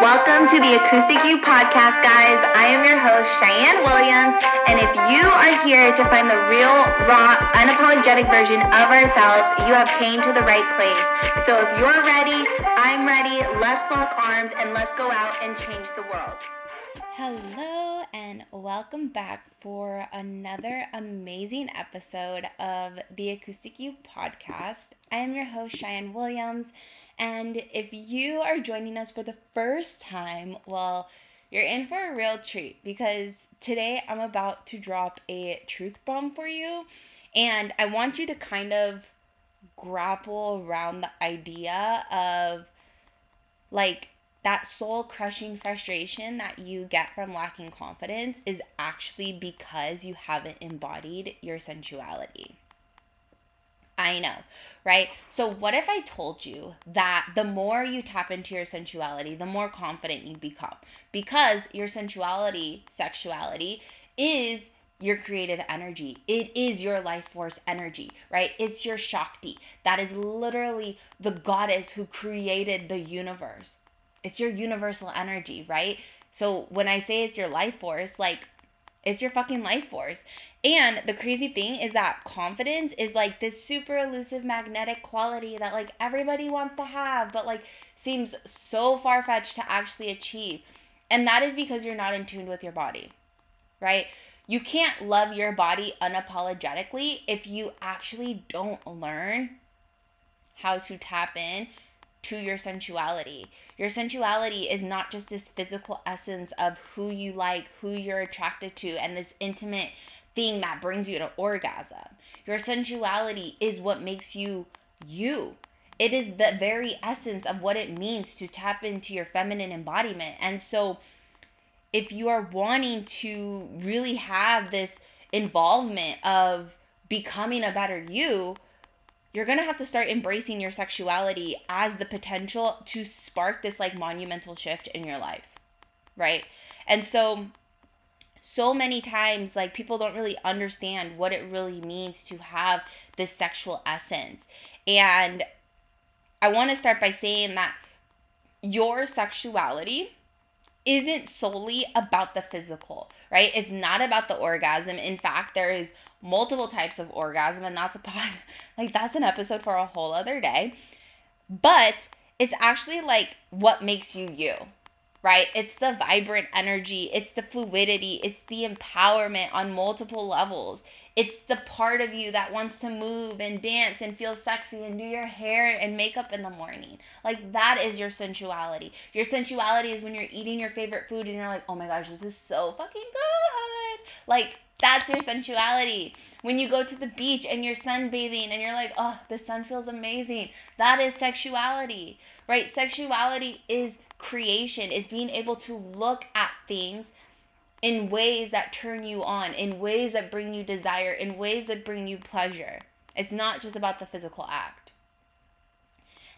Welcome to the Acoustic You podcast, guys. I am your host, Cheyenne Williams, and if you are here to find the real, raw, unapologetic version of ourselves, you have came to the right place. So if you're ready, I'm ready. Let's lock arms and let's go out and change the world. Hello, and welcome back for another amazing episode of the Acoustic You podcast. I am your host, Cheyenne Williams, and if you are joining us for the first time, well, you're in for a real treat because today I'm about to drop a truth bomb for you, and I want you to kind of grapple around the idea of like that soul crushing frustration that you get from lacking confidence is actually because you haven't embodied your sensuality. I know, right? So, what if I told you that the more you tap into your sensuality, the more confident you become? Because your sensuality, sexuality, is your creative energy. It is your life force energy, right? It's your Shakti. That is literally the goddess who created the universe. It's your universal energy, right? So when I say it's your life force, like it's your fucking life force. And the crazy thing is that confidence is like this super elusive magnetic quality that like everybody wants to have, but like seems so far fetched to actually achieve. And that is because you're not in tune with your body, right? You can't love your body unapologetically if you actually don't learn how to tap in to your sensuality. Your sensuality is not just this physical essence of who you like, who you're attracted to, and this intimate thing that brings you to orgasm. Your sensuality is what makes you you. It is the very essence of what it means to tap into your feminine embodiment. And so, if you are wanting to really have this involvement of becoming a better you, you're going to have to start embracing your sexuality as the potential to spark this like monumental shift in your life. Right? And so so many times like people don't really understand what it really means to have this sexual essence. And I want to start by saying that your sexuality isn't solely about the physical, right? It's not about the orgasm. In fact, there is multiple types of orgasm and that's a pod like that's an episode for a whole other day. But it's actually like what makes you you right? It's the vibrant energy, it's the fluidity, it's the empowerment on multiple levels. It's the part of you that wants to move and dance and feel sexy and do your hair and makeup in the morning. Like that is your sensuality. Your sensuality is when you're eating your favorite food and you're like, oh my gosh, this is so fucking good. Like that's your sensuality. When you go to the beach and you're sunbathing and you're like, oh, the sun feels amazing. That is sexuality, right? Sexuality is creation, is being able to look at things in ways that turn you on, in ways that bring you desire, in ways that bring you pleasure. It's not just about the physical act.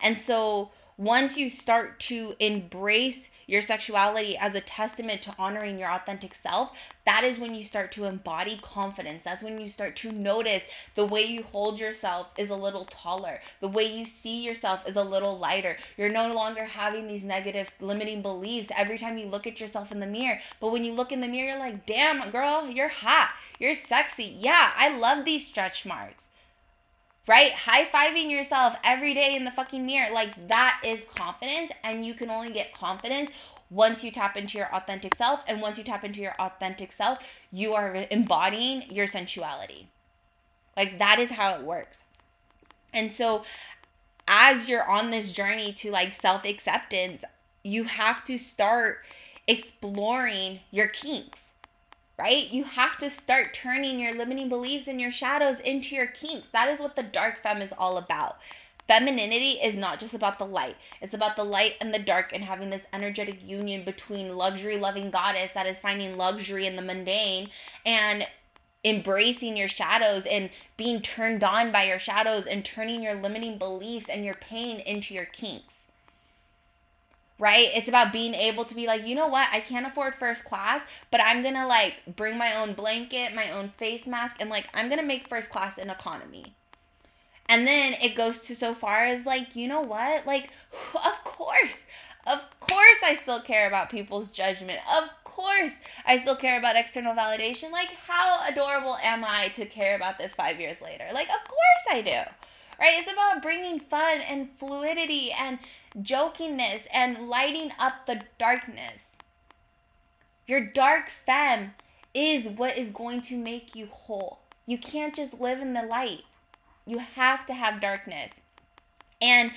And so once you start to embrace your sexuality as a testament to honoring your authentic self, that is when you start to embody confidence. That's when you start to notice the way you hold yourself is a little taller. The way you see yourself is a little lighter. You're no longer having these negative limiting beliefs every time you look at yourself in the mirror. But when you look in the mirror, you're like, damn, girl, you're hot. You're sexy. Yeah, I love these stretch marks right? High fiving yourself every day in the fucking mirror. Like that is confidence, and you can only get confidence once you tap into your authentic self. And once you tap into your authentic self, you are embodying your sensuality. Like that is how it works. And so, as you're on this journey to like self acceptance, you have to start exploring your kinks right? You have to start turning your limiting beliefs and your shadows into your kinks. That is what the dark femme is all about. Femininity is not just about the light. It's about the light and the dark and having this energetic union between luxury loving goddess that is finding luxury in the mundane and embracing your shadows and being turned on by your shadows and turning your limiting beliefs and your pain into your kinks right? It's about being able to be like, you know what? I can't afford first class, but I'm gonna like bring my own blanket, my own face mask, and like I'm gonna make first class an economy. And then it goes to so far as like, you know what? Like, of course, Of course, I still care about people's judgment. Of course, I still care about external validation. Like, how adorable am I to care about this five years later? Like, of course I do. Right? It's about bringing fun and fluidity and jokingness and lighting up the darkness. Your dark femme is what is going to make you whole. You can't just live in the light. You have to have darkness. And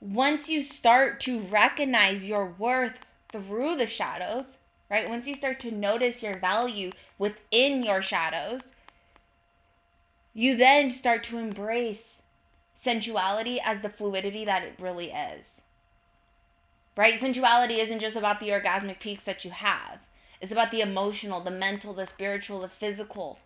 once you start to recognize your worth through the shadows, right? Once you start to notice your value within your shadows, you then start to embrace sensuality as the fluidity that it really is. Right? Sensuality isn't just about the orgasmic peaks that you have. It's about the emotional, the mental, the spiritual, the physical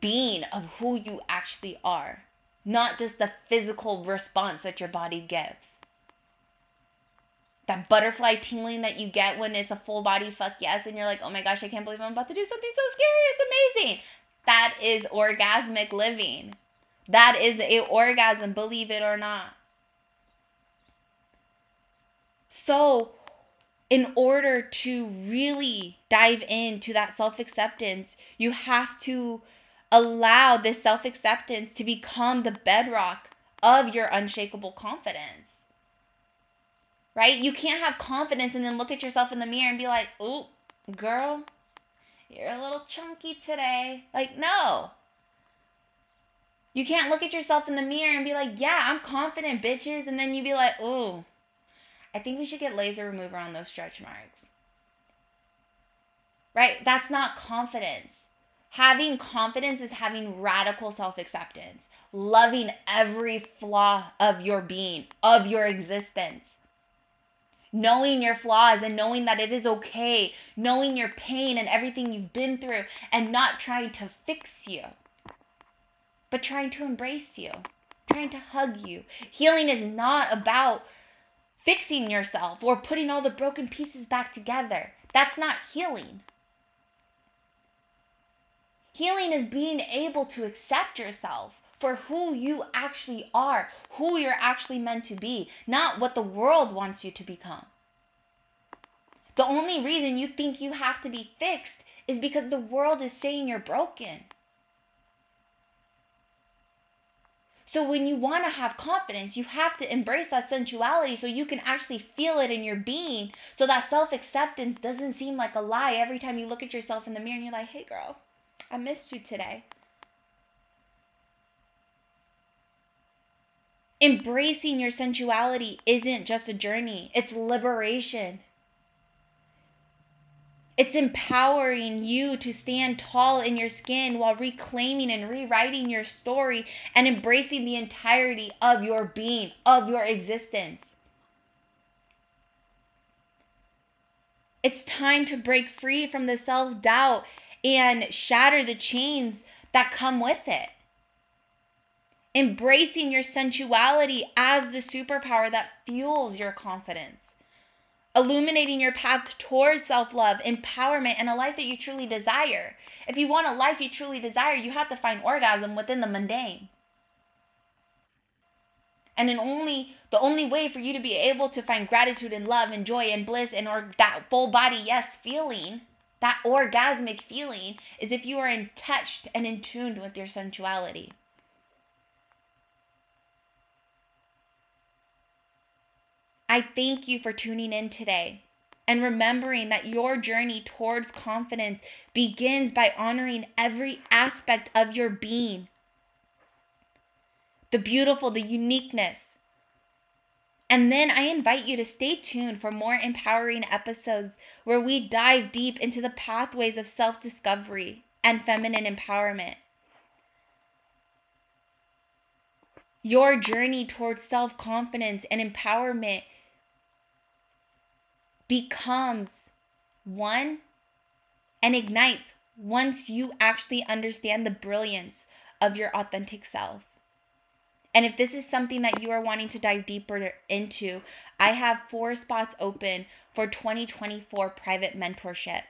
being of who you actually are, not just the physical response that your body gives. That butterfly tingling that you get when it's a full body fuck yes, and you're like, oh my gosh, I can't believe I'm about to do something so scary. It's amazing. That is orgasmic living. That is a orgasm, believe it or not. So, in order to really dive into that self acceptance, you have to allow this self acceptance to become the bedrock of your unshakable confidence. Right? You can't have confidence and then look at yourself in the mirror and be like, ooh, girl, you're a little chunky today. Like, no. You can't look at yourself in the mirror and be like, yeah, I'm confident, bitches. And then you be like, ooh, I think we should get laser remover on those stretch marks. Right? That's not confidence. Having confidence is having radical self acceptance, loving every flaw of your being, of your existence. Knowing your flaws and knowing that it is okay, knowing your pain and everything you've been through, and not trying to fix you, but trying to embrace you, trying to hug you. Healing is not about fixing yourself or putting all the broken pieces back together. That's not healing. Healing is being able to accept yourself for who you actually are, who you're actually meant to be, not what the world wants you to become. The only reason you think you have to be fixed is because the world is saying you're broken. So when you want to have confidence, you have to embrace that sensuality so you can actually feel it in your being. So that self-acceptance doesn't seem like a lie every time you look at yourself in the mirror and you're like, "Hey girl, I missed you today." Embracing your sensuality isn't just a journey, it's liberation. It's empowering you to stand tall in your skin while reclaiming and rewriting your story and embracing the entirety of your being, of your existence. It's time to break free from the self doubt and shatter the chains that come with it. Embracing your sensuality as the superpower that fuels your confidence illuminating your path towards self love, empowerment, and a life that you truly desire. If you want a life you truly desire, you have to find orgasm within the mundane. And in only the only way for you to be able to find gratitude and love and joy and bliss and or that full body yes feeling, that orgasmic feeling, is if you are in touched and in tuned with your sensuality. I thank you for tuning in today and remembering that your journey towards confidence begins by honoring every aspect of your being the beautiful, the uniqueness. And then I invite you to stay tuned for more empowering episodes where we dive deep into the pathways of self discovery and feminine empowerment. Your journey towards self confidence and empowerment becomes one and ignites once you actually understand the brilliance of your authentic self. And if this is something that you are wanting to dive deeper into, I have four spots open for 2024 private mentorship.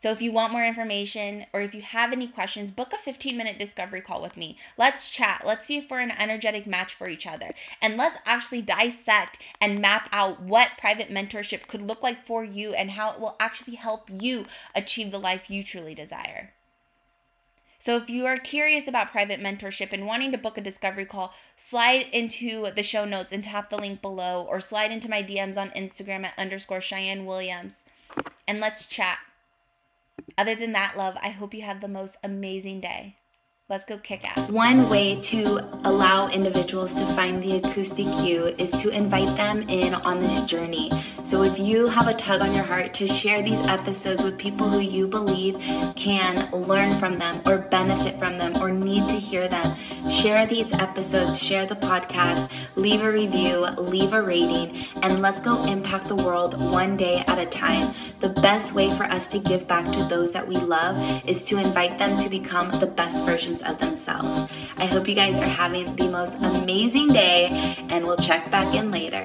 So if you want more information or if you have any questions, book a 15 minute discovery call with me. Let's chat. Let's see if we're an energetic match for each other. And let's actually dissect and map out what private mentorship could look like for you and how it will actually help you achieve the life you truly desire. So if you are curious about private mentorship and wanting to book a discovery call, slide into the show notes and tap the link below or slide into my DMs on Instagram at underscore Cheyenne Williams and let's chat. Other than that, love, I hope you have the most amazing day. Let's go kick ass. One way to allow individuals to find the acoustic you is to invite them in on this journey. So if you have a tug on your heart to share these episodes with people who you believe can learn from them or benefit from them or need to hear them, share these episodes, share the podcast, leave a review, leave a rating, and let's go impact the world one day at a time. The best way for us to give back to those that we love is to invite them to become the best versions of themselves. I hope you guys are having the most amazing day, and we'll check back in later.